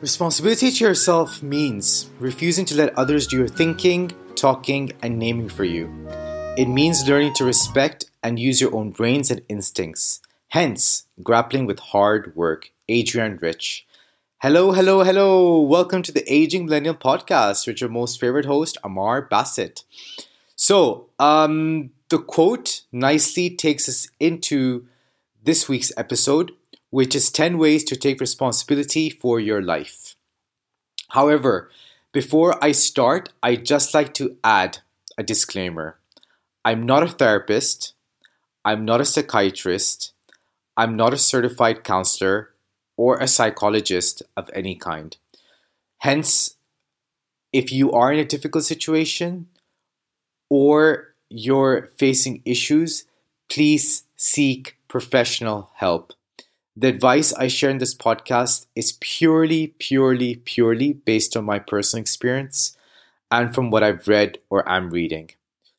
Responsibility to yourself means refusing to let others do your thinking, talking, and naming for you. It means learning to respect and use your own brains and instincts, hence, grappling with hard work. Adrienne Rich. Hello, hello, hello. Welcome to the Aging Millennial Podcast with your most favorite host, Amar Bassett. So, um, the quote nicely takes us into this week's episode, which is 10 ways to take responsibility for your life. However, before I start, I just like to add a disclaimer. I'm not a therapist, I'm not a psychiatrist, I'm not a certified counselor or a psychologist of any kind. Hence, if you are in a difficult situation or you're facing issues, please seek professional help. The advice I share in this podcast is purely, purely, purely based on my personal experience and from what I've read or am reading.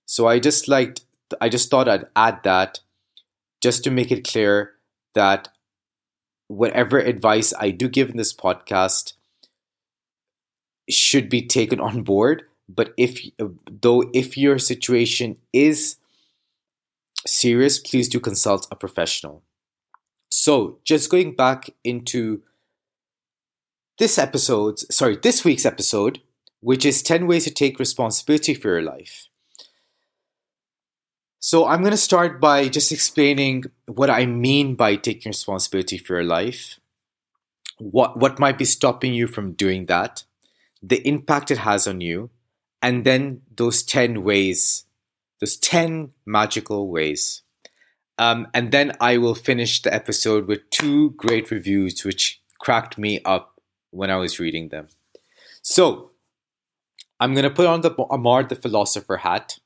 So I just liked, I just thought I'd add that just to make it clear that whatever advice I do give in this podcast should be taken on board. But if, though, if your situation is serious, please do consult a professional. So, just going back into this episode, sorry, this week's episode, which is 10 ways to take responsibility for your life. So, I'm going to start by just explaining what I mean by taking responsibility for your life, what, what might be stopping you from doing that, the impact it has on you, and then those 10 ways those 10 magical ways. Um, and then I will finish the episode with two great reviews which cracked me up when I was reading them. So, I'm going to put on the Amar the Philosopher hat.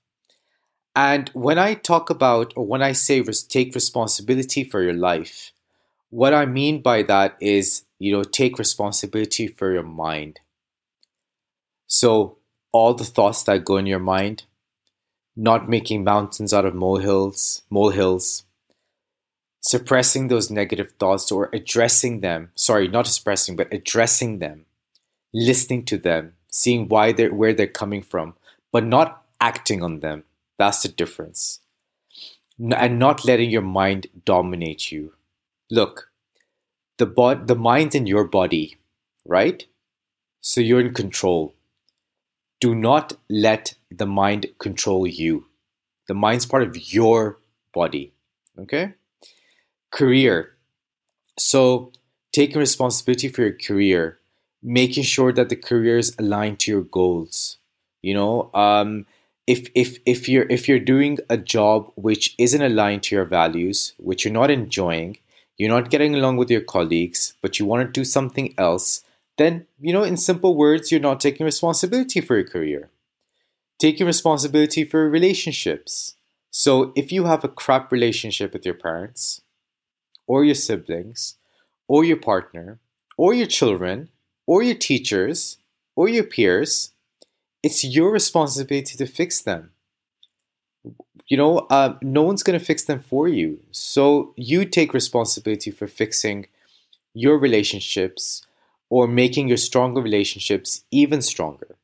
And when I talk about, or when I say take responsibility for your life, what I mean by that is, you know, take responsibility for your mind. So, all the thoughts that go in your mind, not making mountains out of molehills, molehills, suppressing those negative thoughts or addressing them. Sorry, not suppressing, but addressing them, listening to them, seeing why they're where they're coming from, but not acting on them. That's the difference. And not letting your mind dominate you. Look, the bod- the mind's in your body, right? So you're in control. Do not let the mind control you. The mind's part of your body. Okay? Career. So, taking responsibility for your career, making sure that the career is aligned to your goals. You know, um, if if if you're if you're doing a job which isn't aligned to your values, which you're not enjoying, you're not getting along with your colleagues, but you want to do something else, then you know, in simple words, you're not taking responsibility for your career taking responsibility for relationships. So if you have a crap relationship with your parents, or your siblings, or your partner, or your children, or your teachers, or your peers, it's your responsibility to fix them. You know, uh, no one's going to fix them for you. So you take responsibility for fixing your relationships or making your stronger relationships even stronger.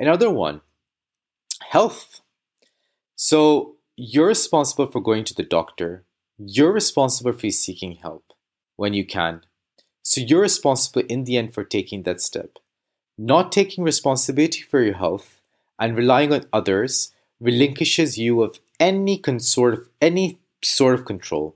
Another one health. So you're responsible for going to the doctor. You're responsible for seeking help when you can. So you're responsible in the end for taking that step. Not taking responsibility for your health and relying on others relinquishes you of any sort of any sort of control.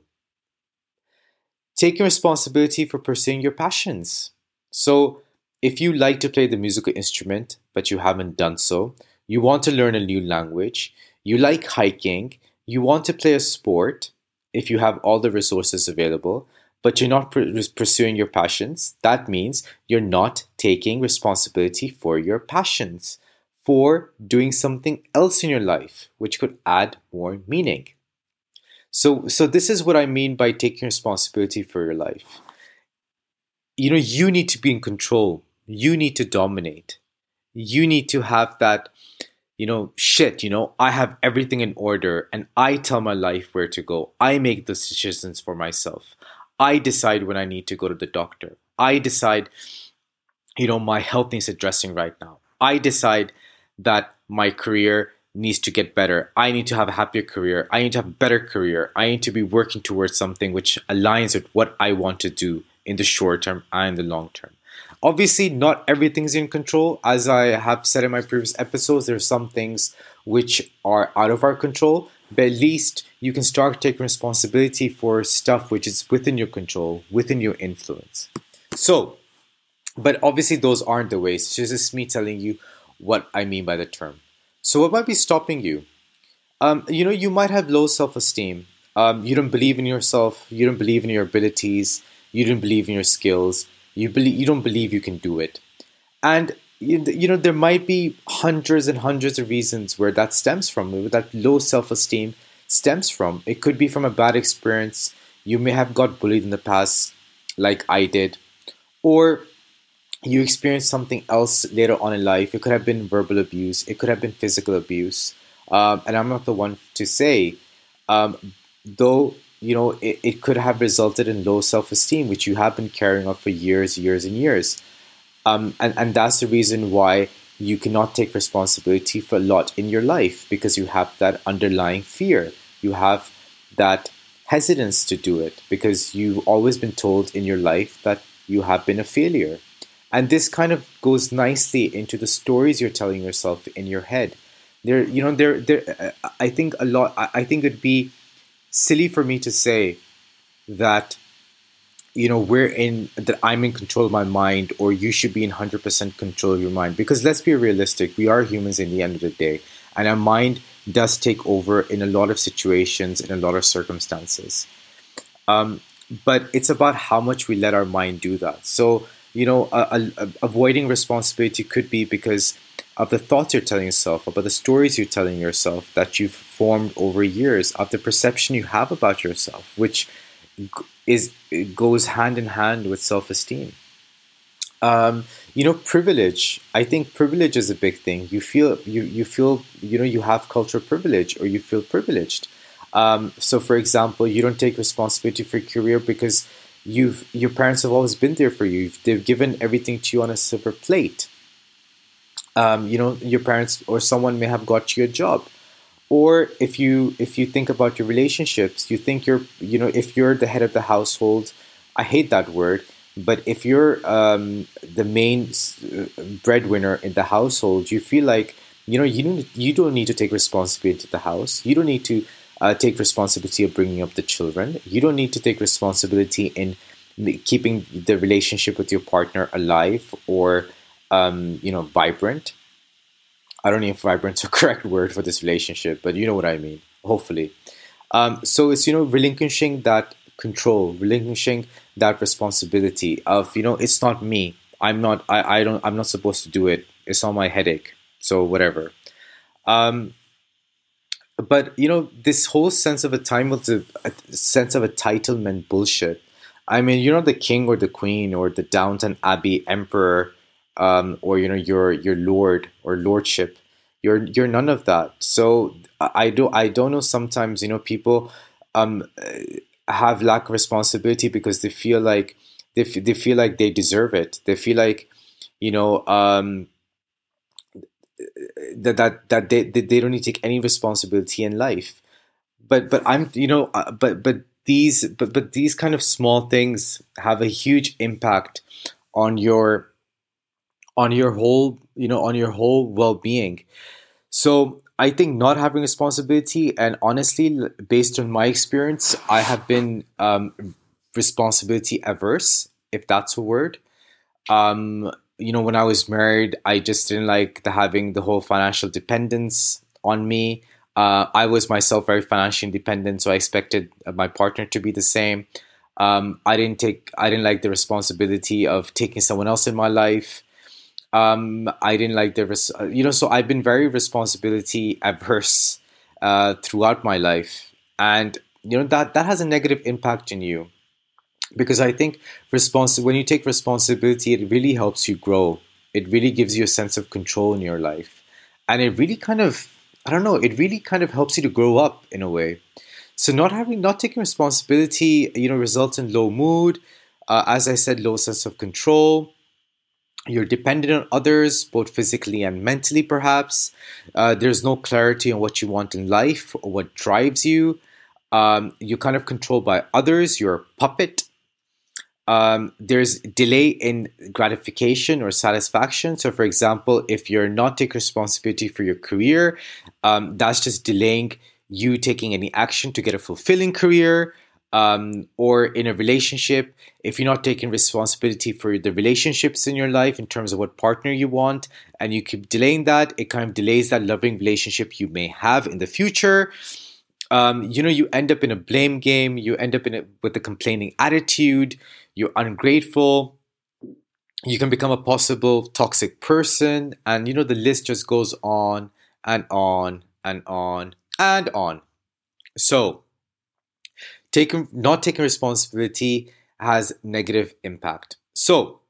Taking responsibility for pursuing your passions. So if you like to play the musical instrument but you haven't done so, you want to learn a new language, you like hiking, you want to play a sport if you have all the resources available, but you're not pursuing your passions, that means you're not taking responsibility for your passions, for doing something else in your life, which could add more meaning. So, so this is what I mean by taking responsibility for your life. You know, you need to be in control. You need to dominate you need to have that you know shit you know i have everything in order and i tell my life where to go i make the decisions for myself i decide when i need to go to the doctor i decide you know, my health needs addressing right now. I decide that my career needs to get better. I need to have a happier career. I need to have a better career. I need to be working towards something which aligns with what I want to do in the short term and the long term. Obviously, not everything's in control. As I have said in my previous episodes, there are some things which are out of our control, but at least you can start taking responsibility for stuff which is within your control, within your influence. So, but obviously, those aren't the ways. It's just me telling you what I mean by the term. So, what might be stopping you? Um, you know, you might have low self esteem. Um, you don't believe in yourself. You don't believe in your abilities. You don't believe in your skills. You believe you don't believe you can do it, and you, you know there might be hundreds and hundreds of reasons where that stems from. Where that low self esteem stems from. It could be from a bad experience. You may have got bullied in the past, like I did, or you experience something else later on in life. It could have been verbal abuse, it could have been physical abuse. Um, and I'm not the one to say, um, though, you know, it, it could have resulted in low self esteem, which you have been carrying on for years, years, and years. Um, and, and that's the reason why you cannot take responsibility for a lot in your life because you have that underlying fear. You have that hesitance to do it because you've always been told in your life that you have been a failure and this kind of goes nicely into the stories you're telling yourself in your head. There you know there there i think a lot i think it'd be silly for me to say that you know we're in that i'm in control of my mind or you should be in 100% control of your mind. Because let's be realistic we are humans in the end of the day. And our mind does take over in a lot of situations in a lot of circumstances. Um, but it's about how much we let our mind do that. So you know, avoiding responsibility could be because of the thoughts you're telling yourself, about the stories you're telling yourself that you've formed over years, of the perception you have about yourself, which is goes hand in hand with self-esteem. Um, you know, privilege. I think privilege is a big thing. You feel you you feel you know you have cultural privilege, or you feel privileged. Um, so, for example, you don't take responsibility for your career because you've your parents have always been there for you. They've given everything to you on a silver plate. Um, you know, your parents or someone may have got you a job. Or if you if you think about your relationships, you think you're you know if you're the head of the household, I hate that word, but if you're um, the main uh, breadwinner in the household, you feel like you know you don't you don't need to take responsibility of the house. You don't need to uh, take responsibility of bringing up the children. You don't need to take responsibility in keeping the relationship with your partner alive or um, you know vibrant. I don't know if vibrant's a correct word for this relationship, but you know what I mean. Hopefully, um, so it's you know relinquishing that control, relinquishing that responsibility of you know it's not me. I'm not. I, I don't. I'm not supposed to do it. It's not my headache. So whatever. Um, but you know this whole sense of a time was a sense of entitlement bullshit. I mean you're not the king or the queen or the downton abbey emperor um, or you know your your lord or lordship you're you're none of that. So i do i don't know sometimes you know people um, have lack of responsibility because they feel like they, f- they feel like they deserve it. They feel like you know um, that that that they they don't need to take any responsibility in life. But but i'm you know uh, but but these but but these kind of small things have a huge impact on your on your whole you know on your whole well-being. So i think not having responsibility and honestly based on my experience i have been um, responsibility averse if that's a word. Um, you know, when I was married, I just didn't like the having the whole financial dependence on me. Uh, I was myself very financially independent, so I expected my partner to be the same. Um, I didn't take, I didn't like the responsibility of taking someone else in my life. Um, I didn't like the, res- uh, you know, so I've been very responsibility adverse uh, throughout my life, and you know that that has a negative impact on you because I think when you take responsibility, it really helps you grow. It really gives you a sense of control in your life. And it really kind of, I don't know, it really kind of helps you to grow up in a way. So not having, not taking responsibility, you know, results in low mood, uh, as I said, low sense of control. you're dependent on others, both physically and mentally, perhaps. Uh, there's no clarity on what you want in life or what drives you. Um, you're kind of controlled by others, you're a puppet. Um, there's delay in gratification or satisfaction. So, for example, if you're not taking responsibility for your career, um, that's just delaying you taking any action to get a fulfilling career um, or in a relationship, if you're not taking responsibility for the relationships in your life in terms of what partner you want, and you keep delaying that, it kind of delays that loving relationship you may have in the future. Um, you know, you end up in a blame game. You end up in it with a complaining attitude. You're ungrateful. You can become a possible toxic person, and you know the list just goes on and on and on and on. So taking not taking responsibility has negative impact. So,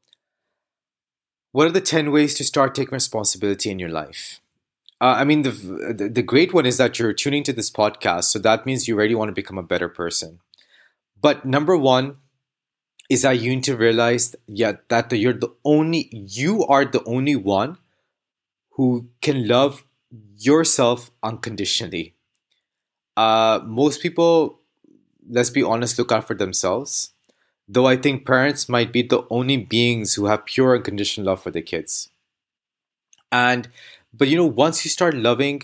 what are the 10 ways to start taking responsibility in your life? Uh, I mean, the, the, the great one is that you're tuning to this podcast, so that means you already want to become a better person. But number one is that you need to realize, yeah, that you're the only you are the only one who can love yourself unconditionally. Uh, most people let's be honest, look out for themselves. Though I think parents might be the only beings who have pure unconditional love for their kids. And, but you know, once you start loving,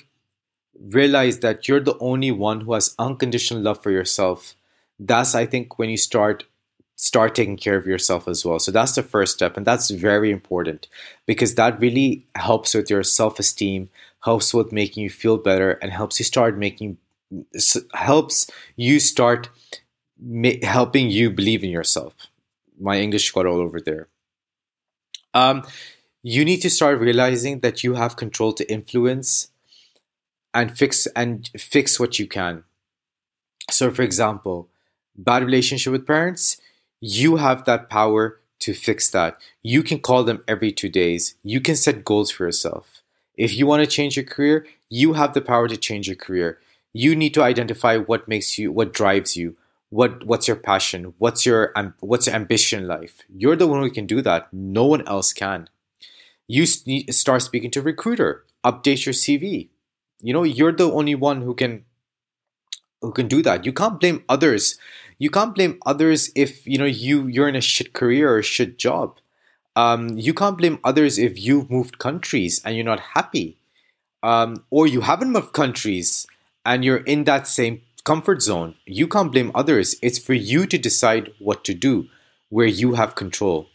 realize that you're the only one who has unconditional love for yourself. That's, I think, when you start start taking care of yourself as well. So that's the first step, and that's very important because that really helps with your self esteem, helps with making you feel better, and helps you start making helps you start ma- helping you believe in yourself. My English got all over there. Um, you need to start realizing that you have control to influence and fix and fix what you can. So, for example, bad relationship with parents, you have that power to fix that. You can call them every two days. You can set goals for yourself. If you want to change your career, you have the power to change your career. You need to identify what makes you what drives you. What what's your passion? What's your um, what's your ambition in life? You're the one who can do that. No one else can. You start speaking to recruiter. Update your cv you know you're the only one who can who can do that. You can't blame others you can't blame others if you know you you're in a shit career or a shit job um, you can't blame others if you've moved countries and you're not happy um, or you haven't moved countries and you're in that same comfort zone, you can't blame others. It's for you to decide what to do where you have control.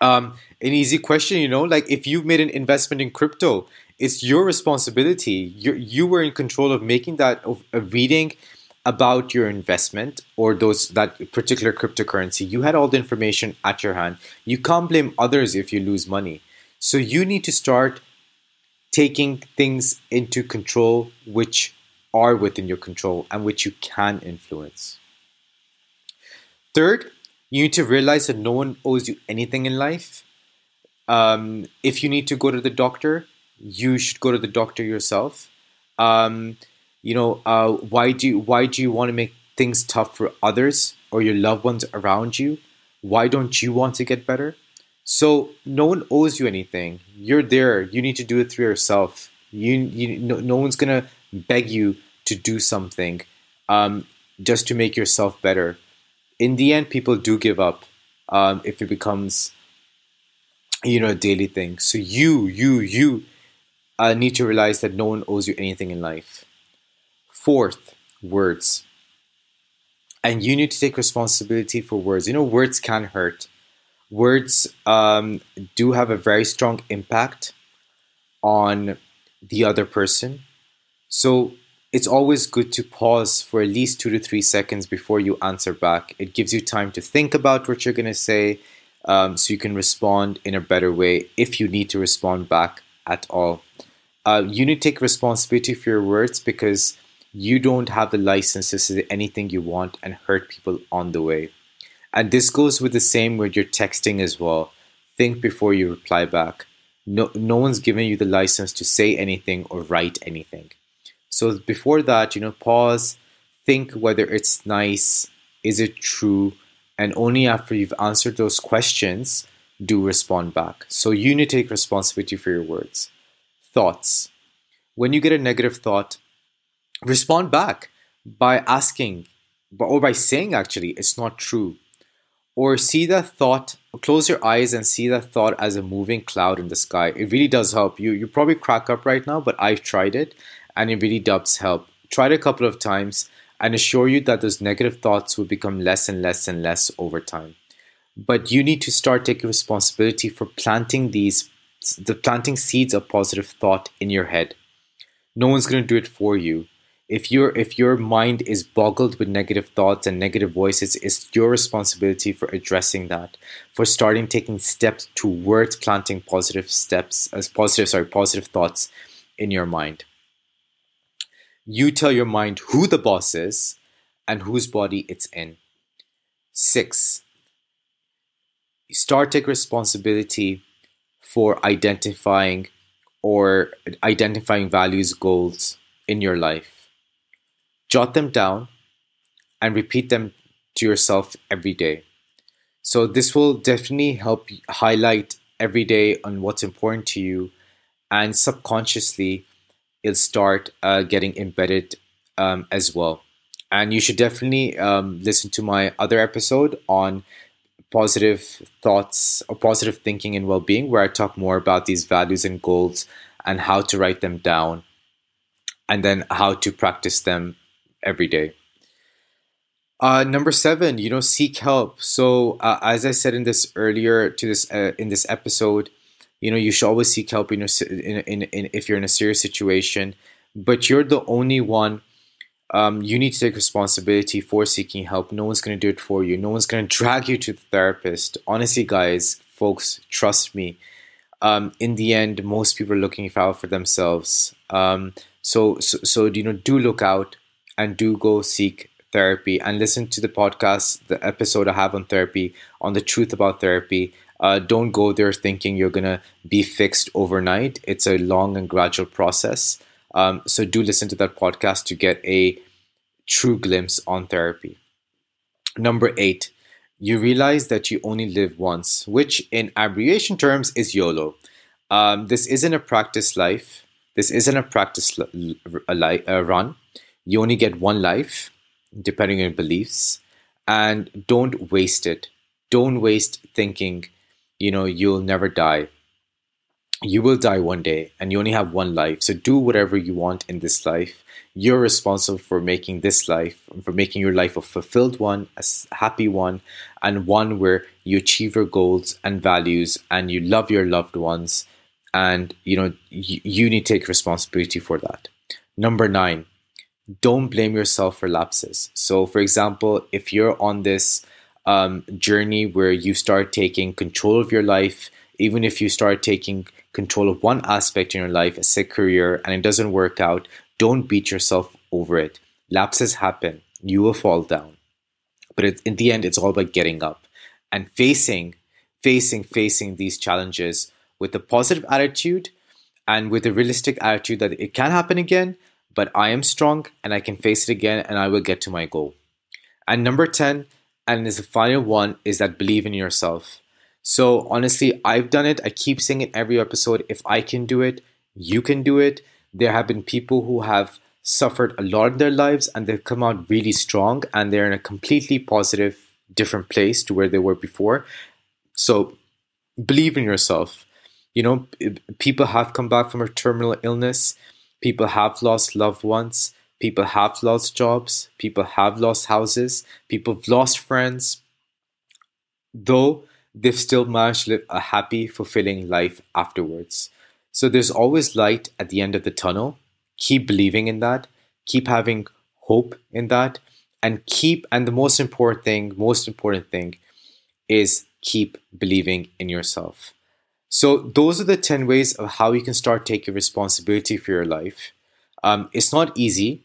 Um, an easy question, you know, like if you've made an investment in crypto, it's your responsibility. You you were in control of making that of, of reading about your investment or those that particular cryptocurrency. You had all the information at your hand. You can't blame others if you lose money. So you need to start taking things into control which are within your control and which you can influence. Third, you need to realize that no one owes you anything in life. Um, if you need to go to the doctor, you should go to the doctor yourself. Um, you know, uh, why do you, why do you want to make things tough for others or your loved ones around you? Why don't you want to get better? So no one owes you anything. You're there. You need to do it through yourself. You, you no, no one's gonna beg you to do something um, just to make yourself better. In the end, people do give up um, if it becomes, you know, a daily thing. So you, you, you uh, need to realize that no one owes you anything in life. Fourth, words. And you need to take responsibility for words. You know, words can hurt words um, do have a very strong impact on the other person. So it's always good to pause for at least two to three seconds before you answer back. It gives you time to think about what you're going to say um, so you can respond in a better way if you need to respond back at all. Uh, you need to take responsibility for your words because you don't have the license to say anything you want and hurt people on the way. And this goes with the same with your texting as well. Think before you reply back. No, no one's given you the license to say anything or write anything. So before that, you know, pause, think whether it's nice, is it true, and only after you've answered those questions, do respond back. So you need to take responsibility for your words. Thoughts. When you get a negative thought, respond back by asking, or by saying actually, it's not true. Or see that thought, close your eyes and see that thought as a moving cloud in the sky. It really does help. You you probably crack up right now, but I've tried it and it really does help. Try it a couple of times and assure you that those negative thoughts will become less and less and less over time. But you need to start taking responsibility for planting these the planting seeds of positive thought in your head. No one's going to do it for you. If your if your mind is boggled with negative thoughts and negative voices, it's your responsibility for addressing that, for starting taking steps towards planting positive steps as positive sorry positive thoughts in your mind. You tell your mind who the boss is and whose body it's in. Six, start take responsibility for identifying or identifying values, goals in your life. Jot them down and repeat them to yourself every day. So, this will definitely help highlight every day on what's important to you and subconsciously it'll start uh, getting embedded um, as well. And you should definitely um, listen to my other episode on positive thoughts or positive thinking and well-being, where I talk more about these values and goals and how to write them down, and then how to practice them every day. Uh, number seven, you know, seek help. So, uh, as I said in this earlier to this uh, in this episode, you know you should always seek help in, in, in, in if you're in a serious situation but you're the only one um, you need to take responsibility for seeking help. No one's going to do it for you. No one's going to drag you to the therapist. Honestly guys folks trust me. Um, in the end most people are looking out for themselves. Um, so, so so you know do look out and do go seek therapy and listen to the podcast the episode i have on therapy on the truth about therapy uh, don't go there thinking you're going to be fixed overnight. It's a long and gradual process. Um, so do listen to that podcast to get a true glimpse on therapy. Number eight, you realize that you only live once, which in abbreviation terms is YOLO. Um, this isn't a practice life. This isn't a practice a li- a run. You only get one life, depending on your beliefs, and don't waste it. Don't waste thinking you know, you'll never die. You will die one day and you only have one life. So do whatever you want in this life. You're responsible for making this life, for making your life a fulfilled one, a happy one, and one where you achieve your goals and values and you love your loved ones. And, you know, you, you need to take responsibility for that. Number nine, don't blame yourself for lapses. So, for example, if you're on this um, journey where you start taking control of your life, even if you start taking control of one aspect in your life, a sick career, and it doesn't work out, don't beat yourself over it. Lapses happen. You will fall down. But it, in the end, it's all about getting up and facing, facing, facing these challenges with a positive attitude and with a realistic attitude that it can happen again, but I am strong and I can face it again and I will get to my goal. And number 10, and is the final one is that believe in yourself. So honestly, I've done it. I keep saying it every episode. If I can do it, you can do it. There have been people who have suffered a lot in their lives and they've come out really strong and they're in a completely positive, different place to where they were before. So believe in yourself. You know, people have come back from a terminal illness, people have lost loved ones, People have lost jobs, people have lost houses, people have lost friends, though they've still managed to live a happy, fulfilling life afterwards. So there's always light at the end of the tunnel. Keep believing in that, keep having hope in that, and keep, and the most important thing, most important thing is keep believing in yourself. So, those are the 10 ways of how you can start taking responsibility for your life. Um, it's not easy.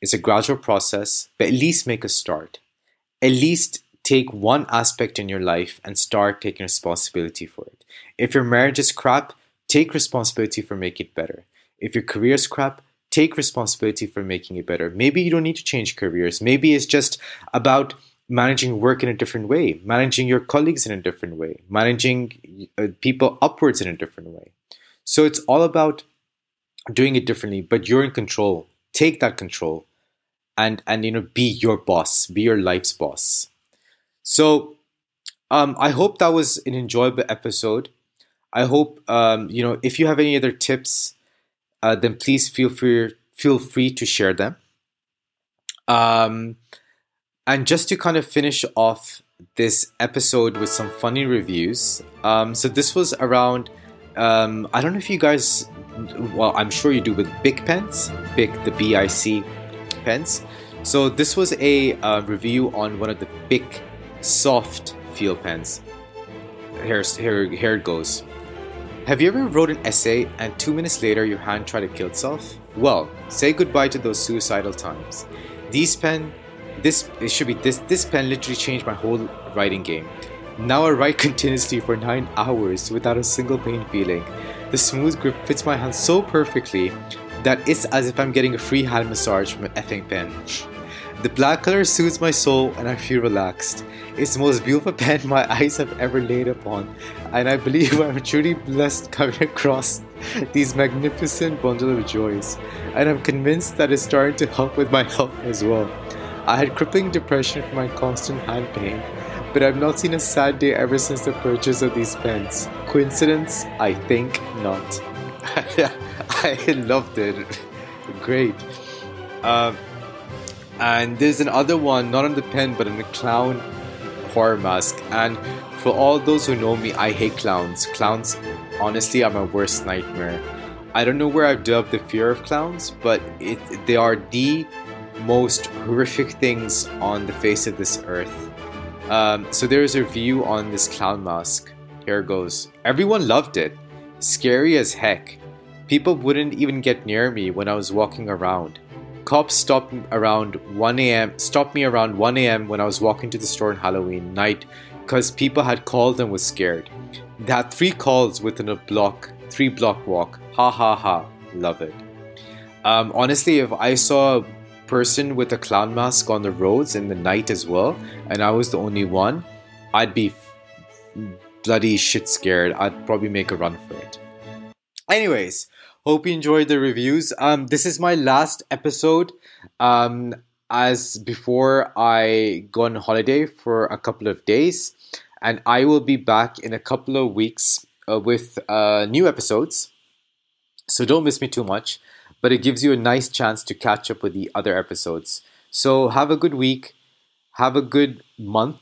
It's a gradual process, but at least make a start. At least take one aspect in your life and start taking responsibility for it. If your marriage is crap, take responsibility for making it better. If your career is crap, take responsibility for making it better. Maybe you don't need to change careers. Maybe it's just about managing work in a different way, managing your colleagues in a different way, managing uh, people upwards in a different way. So it's all about doing it differently, but you're in control. Take that control and and you know be your boss, be your life's boss. So um, I hope that was an enjoyable episode. I hope um, you know if you have any other tips, uh, then please feel free feel free to share them. Um, and just to kind of finish off this episode with some funny reviews. Um, so this was around. Um, I don't know if you guys. Well, I'm sure you do with Bic pens, Bic the B I C pens. So this was a uh, review on one of the Bic soft feel pens. Here, here, here it goes. Have you ever wrote an essay and two minutes later your hand tried to kill itself? Well, say goodbye to those suicidal times. These pen, this it should be this this pen literally changed my whole writing game. Now I write continuously for nine hours without a single pain feeling. The smooth grip fits my hand so perfectly that it's as if I'm getting a free hand massage from an effing pen. The black color soothes my soul and I feel relaxed. It's the most beautiful pen my eyes have ever laid upon, and I believe I'm truly blessed coming across these magnificent bundle of joys, and I'm convinced that it's starting to help with my health as well. I had crippling depression from my constant hand pain, but I've not seen a sad day ever since the purchase of these pens. Coincidence? I think not. I loved it. Great. Uh, and there's another one, not on the pen, but on the clown horror mask. And for all those who know me, I hate clowns. Clowns, honestly, are my worst nightmare. I don't know where I've developed the fear of clowns, but it, they are the most horrific things on the face of this earth. Um, so there's a review on this clown mask. Here goes. Everyone loved it. Scary as heck. People wouldn't even get near me when I was walking around. Cops stopped around 1 a.m. stopped me around 1 a.m. when I was walking to the store on Halloween night because people had called and was scared. They had three calls within a block, three block walk. Ha ha ha. Love it. Um, honestly, if I saw person with a clown mask on the roads in the night as well, and I was the only one, I'd be bloody shit scared. I'd probably make a run for it. Anyways, Hope you enjoyed the reviews. Um, this is my last episode. Um, as before, I go on holiday for a couple of days, and I will be back in a couple of weeks uh, with uh, new episodes. So don't miss me too much, but it gives you a nice chance to catch up with the other episodes. So have a good week, have a good month,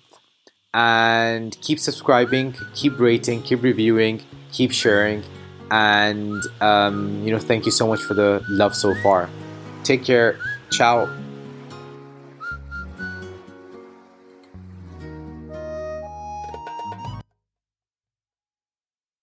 and keep subscribing, keep rating, keep reviewing, keep sharing and um, you know thank you so much for the love so far. Take care. Ciao